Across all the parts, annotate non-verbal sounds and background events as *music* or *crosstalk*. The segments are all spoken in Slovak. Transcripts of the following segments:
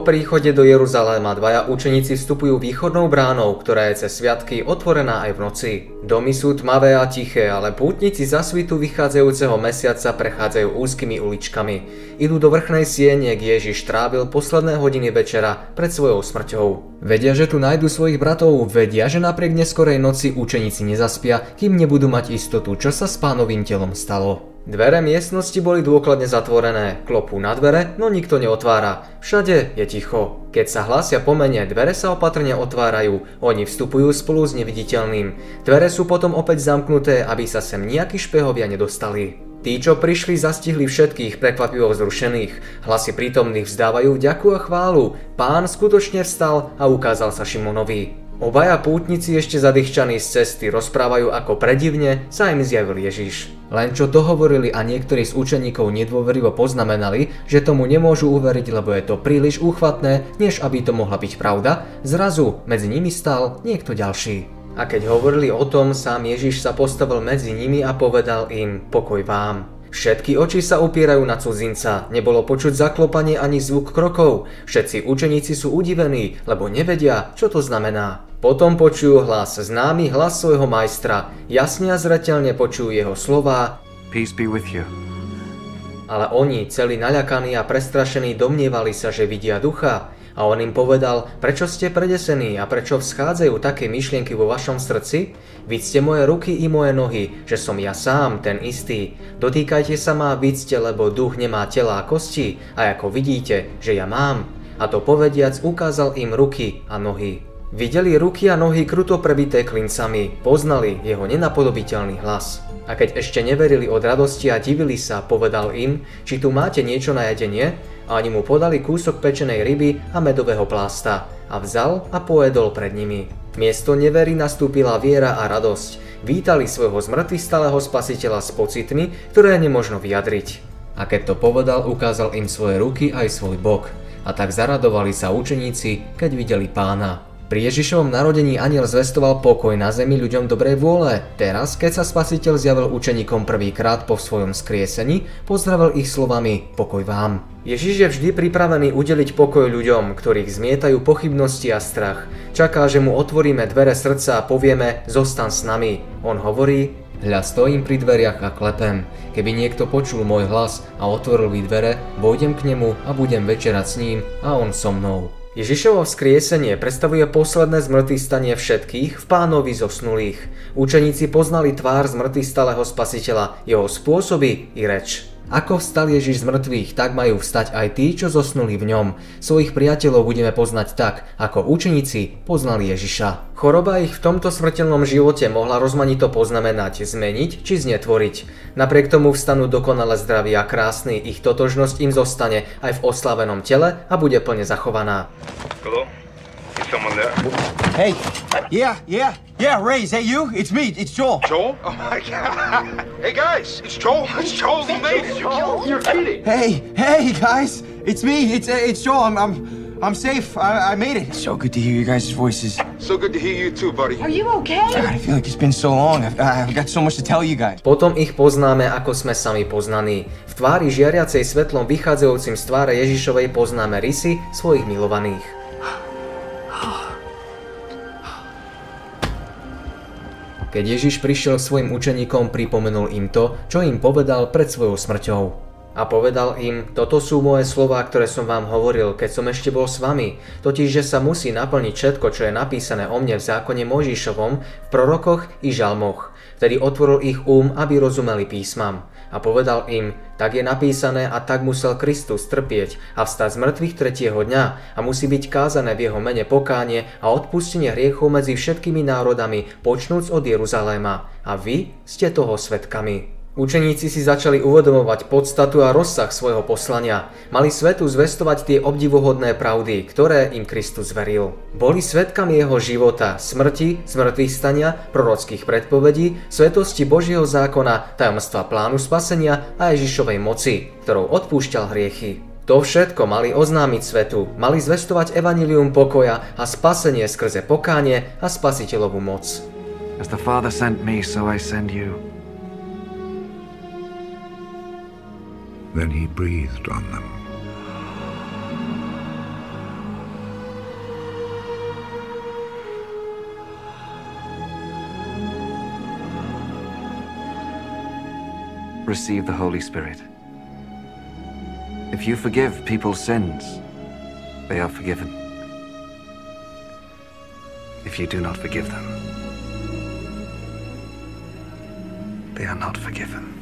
Po príchode do Jeruzaléma dvaja učeníci vstupujú východnou bránou, ktorá je cez sviatky otvorená aj v noci. Domy sú tmavé a tiché, ale pútnici za svitu vychádzajúceho mesiaca prechádzajú úzkými uličkami. Idú do vrchnej siene, kde Ježiš trávil posledné hodiny večera pred svojou smrťou. Vedia, že tu nájdu svojich bratov, vedia, že napriek neskorej noci učeníci nezaspia, kým nebudú mať istotu, čo sa s pánovým telom stalo. Dvere miestnosti boli dôkladne zatvorené, klopú na dvere, no nikto neotvára. Všade je ticho. Keď sa hlásia po mene, dvere sa opatrne otvárajú, oni vstupujú spolu s neviditeľným. Dvere sú potom opäť zamknuté, aby sa sem nejakí špehovia nedostali. Tí, čo prišli, zastihli všetkých prekvapivo vzrušených. Hlasy prítomných vzdávajú vďaku a chválu. Pán skutočne vstal a ukázal sa Šimonovi. Obaja pútnici ešte zadýchčaní z cesty rozprávajú ako predivne sa im zjavil Ježiš. Len čo hovorili a niektorí z učeníkov nedôverivo poznamenali, že tomu nemôžu uveriť, lebo je to príliš úchvatné, než aby to mohla byť pravda, zrazu medzi nimi stal niekto ďalší. A keď hovorili o tom, sám Ježiš sa postavil medzi nimi a povedal im pokoj vám. Všetky oči sa upierajú na cudzinca, nebolo počuť zaklopanie ani zvuk krokov. Všetci učeníci sú udivení, lebo nevedia, čo to znamená. Potom počujú hlas, známy hlas svojho majstra, jasne a zretelne počujú jeho slova Peace be with you. ale oni, celí naľakaní a prestrašení, domnievali sa, že vidia ducha. A on im povedal, prečo ste predesení a prečo vschádzajú také myšlienky vo vašom srdci? Vidzte moje ruky i moje nohy, že som ja sám, ten istý. Dotýkajte sa ma a vidzte, lebo duch nemá tela a kosti, a ako vidíte, že ja mám. A to povediac ukázal im ruky a nohy. Videli ruky a nohy kruto prebité klincami, poznali jeho nenapodobiteľný hlas. A keď ešte neverili od radosti a divili sa, povedal im, či tu máte niečo na jedenie, a oni mu podali kúsok pečenej ryby a medového plásta a vzal a pojedol pred nimi. Miesto nevery nastúpila viera a radosť. Vítali svojho zmrtvých spasiteľa s pocitmi, ktoré nemožno vyjadriť. A keď to povedal, ukázal im svoje ruky aj svoj bok. A tak zaradovali sa učeníci, keď videli pána. Pri Ježišovom narodení aniel zvestoval pokoj na zemi ľuďom dobrej vôle. Teraz, keď sa spasiteľ zjavil učeníkom prvýkrát po svojom skriesení, pozdravil ich slovami pokoj vám. Ježiš je vždy pripravený udeliť pokoj ľuďom, ktorých zmietajú pochybnosti a strach. Čaká, že mu otvoríme dvere srdca a povieme zostan s nami. On hovorí, Hľa stojím pri dveriach a klepem. Keby niekto počul môj hlas a otvoril mi dvere, vojdem k nemu a budem večerať s ním a on so mnou. Ježišovo vzkriesenie predstavuje posledné zmrtvých stanie všetkých v pánovi zosnulých. Učeníci poznali tvár zmrtvých stáleho spasiteľa, jeho spôsoby i reč. Ako vstal Ježiš z mŕtvych, tak majú vstať aj tí, čo zosnuli v ňom. Svojich priateľov budeme poznať tak, ako učeníci poznali Ježiša. Choroba ich v tomto smrteľnom živote mohla rozmanito poznamenať, zmeniť či znetvoriť. Napriek tomu vstanú dokonale zdraví a krásny, ich totožnosť im zostane aj v oslavenom tele a bude plne zachovaná. Hello? Someone there? Hey, yeah, yeah, yeah, Ray, is that you? It's me, it's Joel. Joel? Oh my god. Hey guys, it's Joel. *laughs* It's Joel. Made it. You're kidding. Hey, hey, guys, it's me, it's uh, it's Joel. I'm I'm I'm safe. I, I made it. It's so good to hear your guys' voices. So good to hear you too, buddy. Are you okay? God, I feel like it's been so long. I've, I've got so much to tell you guys. Potom ich poznáme, ako sme sami poznaní. V tvári žiariacej svetlom vychádzajúcim z tváre Ježišovej poznáme rysy svojich milovaných. Keď Ježiš prišiel k svojim učeníkom, pripomenul im to, čo im povedal pred svojou smrťou. A povedal im, toto sú moje slová, ktoré som vám hovoril, keď som ešte bol s vami, totiž, že sa musí naplniť všetko, čo je napísané o mne v zákone Mojžišovom, v prorokoch i žalmoch. Vtedy otvoril ich um, aby rozumeli písmam. A povedal im, tak je napísané a tak musel Kristus trpieť a vstať z mŕtvych tretieho dňa a musí byť kázané v jeho mene pokánie a odpustenie hriechov medzi všetkými národami, počnúc od Jeruzaléma. A vy ste toho svetkami. Učeníci si začali uvedomovať podstatu a rozsah svojho poslania. Mali svetu zvestovať tie obdivuhodné pravdy, ktoré im Kristus veril. Boli svetkami jeho života, smrti, zmrtvých stania, prorockých predpovedí, svetosti Božieho zákona, tajomstva plánu spasenia a Ježišovej moci, ktorou odpúšťal hriechy. To všetko mali oznámiť svetu, mali zvestovať evanilium pokoja a spasenie skrze pokánie a spasiteľovú moc. As the Father sent me, so I send you. Then he breathed on them. Receive the Holy Spirit. If you forgive people's sins, they are forgiven. If you do not forgive them, they are not forgiven.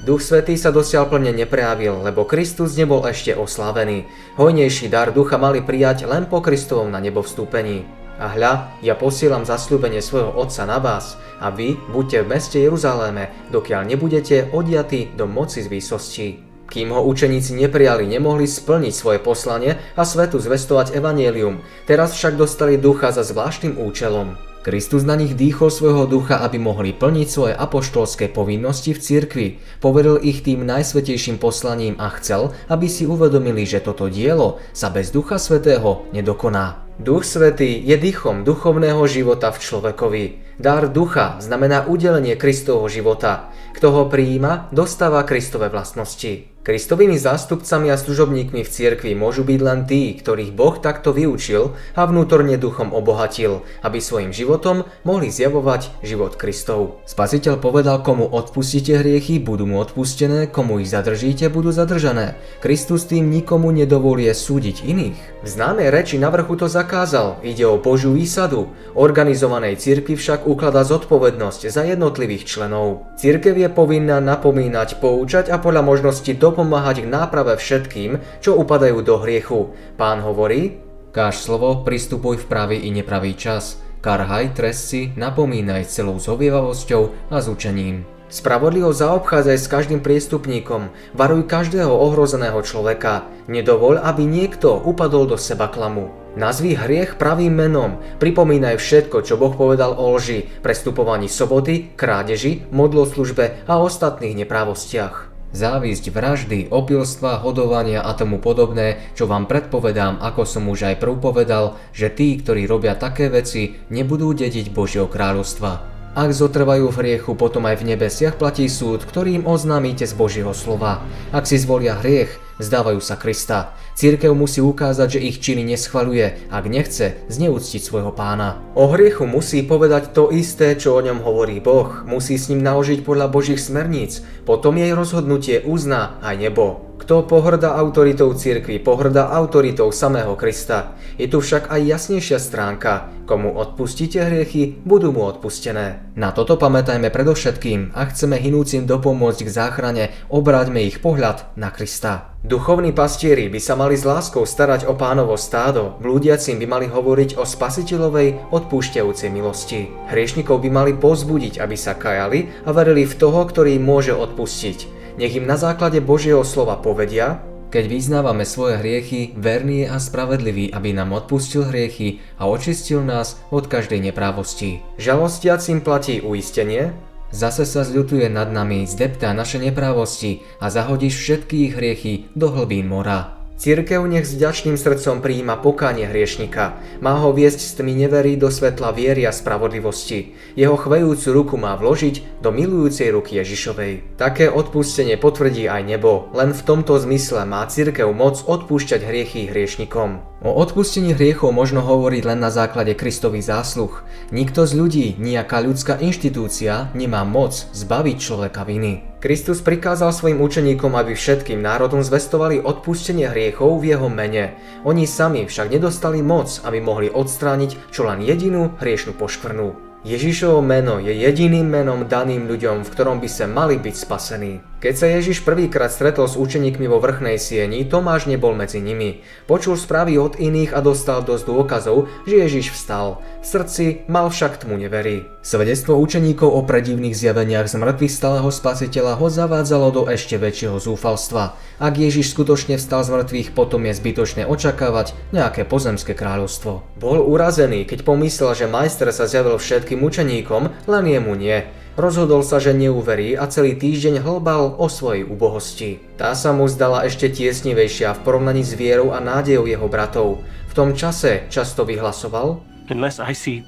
Duch Svetý sa dosiaľ plne neprejavil, lebo Kristus nebol ešte oslávený. Hojnejší dar ducha mali prijať len po Kristovom na nebo vstúpení. A hľa, ja posielam zasľúbenie svojho Otca na vás, a vy buďte v meste Jeruzaléme, dokiaľ nebudete odiatí do moci z výsosti. Kým ho učeníci neprijali, nemohli splniť svoje poslanie a svetu zvestovať evanielium, teraz však dostali ducha za zvláštnym účelom. Kristus na nich dýchol svojho ducha, aby mohli plniť svoje apoštolské povinnosti v cirkvi. Poveril ich tým najsvetejším poslaním a chcel, aby si uvedomili, že toto dielo sa bez ducha svetého nedokoná. Duch Svetý je dýchom duchovného života v človekovi. Dar ducha znamená udelenie Kristovho života. Kto ho prijíma, dostáva Kristové vlastnosti. Kristovými zástupcami a služobníkmi v cirkvi môžu byť len tí, ktorých Boh takto vyučil a vnútorne duchom obohatil, aby svojim životom mohli zjavovať život Kristov. Spasiteľ povedal, komu odpustíte hriechy, budú mu odpustené, komu ich zadržíte, budú zadržané. Kristus tým nikomu nedovolie súdiť iných. V známej reči na vrchu to zakázal, ide o Božiu výsadu. Organizovanej cirkvi však ukladá zodpovednosť za jednotlivých členov. Cirkev je povinná napomínať, poučať a podľa možnosti do dopomáhať k náprave všetkým, čo upadajú do hriechu. Pán hovorí, káž slovo, pristupuj v pravý i nepravý čas, karhaj, trest napomínaj celou zovievavosťou a zúčením. Spravodlivo zaobchádzaj s každým priestupníkom, varuj každého ohrozeného človeka, nedovoľ, aby niekto upadol do seba klamu. Nazvi hriech pravým menom, pripomínaj všetko, čo Boh povedal o lži, prestupovaní soboty, krádeži, modloslužbe a ostatných neprávostiach. Závisť, vraždy, opilstva, hodovania a tomu podobné, čo vám predpovedám, ako som už aj prv povedal, že tí, ktorí robia také veci, nebudú dediť Božieho kráľovstva. Ak zotrvajú v hriechu, potom aj v nebesiach platí súd, ktorým oznámite z Božieho slova. Ak si zvolia hriech, zdávajú sa Krista. Církev musí ukázať, že ich činy neschvaľuje, ak nechce zneúctiť svojho pána. O hriechu musí povedať to isté, čo o ňom hovorí Boh. Musí s ním naložiť podľa Božích smerníc. Potom jej rozhodnutie uzná aj nebo. Kto pohrda autoritou cirkvi, pohrda autoritou samého Krista. Je tu však aj jasnejšia stránka. Komu odpustíte hriechy, budú mu odpustené. Na toto pamätajme predovšetkým a chceme hinúcim dopomôcť k záchrane, obráťme ich pohľad na Krista. Duchovní pastieri by sa mali s láskou starať o pánovo stádo, blúdiacim by mali hovoriť o spasiteľovej odpúšťajúcej milosti. Hriešnikov by mali pozbudiť, aby sa kajali a verili v toho, ktorý môže odpustiť. Nech im na základe Božieho slova povedia, keď vyznávame svoje hriechy, verný je a spravedlivý, aby nám odpustil hriechy a očistil nás od každej neprávosti. Žalostiacim platí uistenie, Zase sa zľutuje nad nami, zdeptá naše neprávosti a zahodíš všetky ich hriechy do hlbín mora. Cirkev nech s vďačným srdcom prijíma pokánie hriešnika. Má ho viesť z tmy neverí do svetla viery a spravodlivosti. Jeho chvejúcu ruku má vložiť do milujúcej ruky Ježišovej. Také odpustenie potvrdí aj nebo. Len v tomto zmysle má cirkev moc odpúšťať hriechy hriešnikom. O odpustení hriechov možno hovoriť len na základe Kristových zásluh. Nikto z ľudí, nejaká ľudská inštitúcia nemá moc zbaviť človeka viny. Kristus prikázal svojim učeníkom, aby všetkým národom zvestovali odpustenie hriechov v jeho mene. Oni sami však nedostali moc, aby mohli odstrániť čo len jedinú hriešnú poškvrnu. Ježišovo meno je jediným menom daným ľuďom, v ktorom by sa mali byť spasení. Keď sa Ježiš prvýkrát stretol s učeníkmi vo vrchnej sieni, Tomáš nebol medzi nimi. Počul správy od iných a dostal dosť dôkazov, že Ježiš vstal. V srdci mal však tmu neverí. Svedectvo učeníkov o predivných zjaveniach z mŕtvych stáleho spasiteľa ho zavádzalo do ešte väčšieho zúfalstva. Ak Ježiš skutočne vstal z mŕtvych, potom je zbytočné očakávať nejaké pozemské kráľovstvo. Bol urazený, keď pomyslel, že majster sa zjavil všetkým učeníkom, len jemu nie. Rozhodol sa, že neuverí a celý týždeň hlbal o svojej ubohosti. Tá sa mu zdala ešte tiesnivejšia v porovnaní s vierou a nádejou jeho bratov. V tom čase často vyhlasoval Unless I see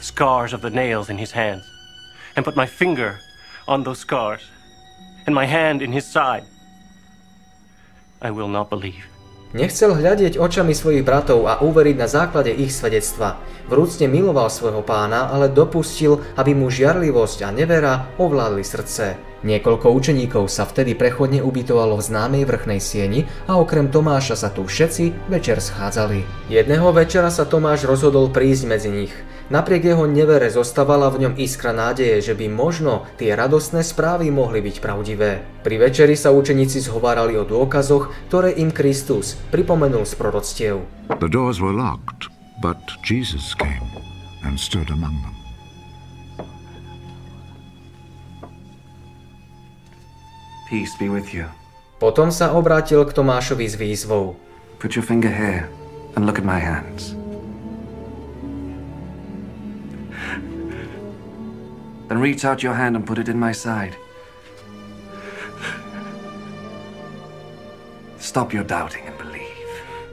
the scars of the nails in his hands and put my finger on those scars and my hand in his side, I will not believe. Nechcel hľadieť očami svojich bratov a uveriť na základe ich svedectva. Vrúcne miloval svojho pána, ale dopustil, aby mu žiarlivosť a nevera ovládli srdce. Niekoľko učeníkov sa vtedy prechodne ubytovalo v známej vrchnej sieni a okrem Tomáša sa tu všetci večer schádzali. Jedného večera sa Tomáš rozhodol prísť medzi nich. Napriek jeho nevere zostávala v ňom iskra nádeje, že by možno tie radostné správy mohli byť pravdivé. Pri večeri sa učeníci zhovárali o dôkazoch, ktoré im Kristus pripomenul z proroctiev. The doors were locked, but Jesus came and stood among them. Peace be with you. Potom sa obrátil k Tomášovi s výzvou. Put your finger here and look at my hands. Then reach out your hand and put it in my side. Stop your doubting and believe.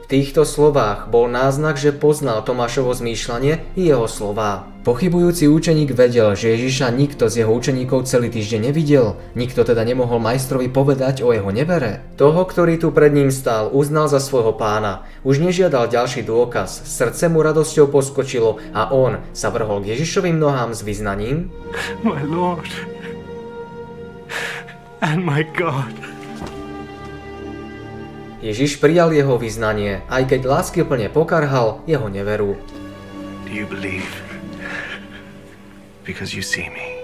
Týchto slovách bol náznak, že poznal Tomášovo zmýšľanie i jeho slová. Pochybujúci učeník vedel, že Ježiša nikto z jeho učeníkov celý týždeň nevidel, nikto teda nemohol majstrovi povedať o jeho nevere. Toho, ktorý tu pred ním stál, uznal za svojho pána. Už nežiadal ďalší dôkaz, srdce mu radosťou poskočilo a on sa vrhol k Ježišovým nohám s vyznaním. My Lord and my God. Ježiš prijal jeho vyznanie, aj keď láskyplne pokarhal jeho neveru. Do you believe? Because you see me.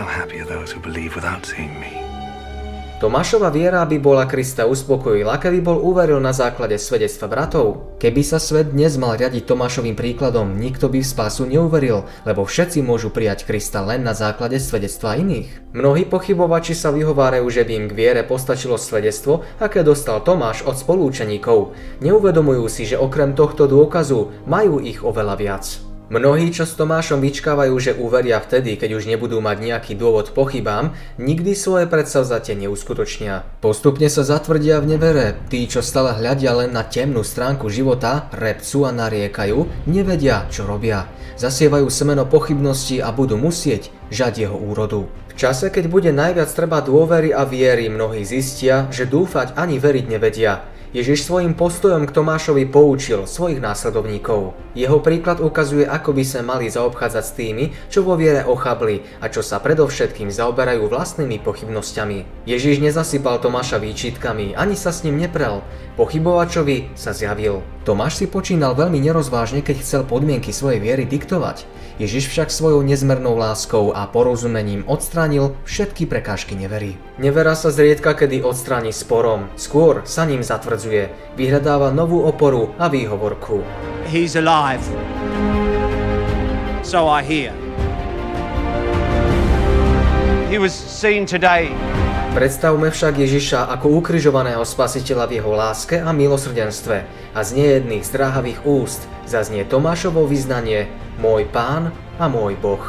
How happy are those who believe without seeing me? Tomášova viera by bola Krista uspokojila, keby bol uveril na základe svedectva bratov. Keby sa svet dnes mal riadiť Tomášovým príkladom, nikto by v spásu neuveril, lebo všetci môžu prijať Krista len na základe svedectva iných. Mnohí pochybovači sa vyhovárajú, že by im k viere postačilo svedectvo, aké dostal Tomáš od spolúčeníkov. Neuvedomujú si, že okrem tohto dôkazu majú ich oveľa viac. Mnohí, čo s Tomášom vyčkávajú, že uveria vtedy, keď už nebudú mať nejaký dôvod pochybám, nikdy svoje predsavzatie neuskutočnia. Postupne sa zatvrdia v nevere. Tí, čo stále hľadia len na temnú stránku života, repcu a nariekajú, nevedia, čo robia. Zasievajú semeno pochybnosti a budú musieť žať jeho úrodu. V čase, keď bude najviac treba dôvery a viery, mnohí zistia, že dúfať ani veriť nevedia. Ježiš svojim postojom k Tomášovi poučil svojich následovníkov. Jeho príklad ukazuje, ako by sme mali zaobchádzať s tými, čo vo viere ochabli a čo sa predovšetkým zaoberajú vlastnými pochybnosťami. Ježiš nezasypal Tomáša výčitkami, ani sa s ním neprel. Pochybovačovi sa zjavil. Tomáš si počínal veľmi nerozvážne, keď chcel podmienky svojej viery diktovať. Ježiš však svojou nezmernou láskou a porozumením odstránil všetky prekážky nevery. Nevera sa zriedka kedy odstráni sporom, skôr sa ním zatvrdzuje, vyhľadáva novú oporu a výhovorku. He's alive. So I hear. He was seen today Predstavme však Ježiša ako ukrižovaného spasiteľa v jeho láske a milosrdenstve a z nejedných zdráhavých úst zaznie Tomášovo vyznanie Môj pán a môj Boh.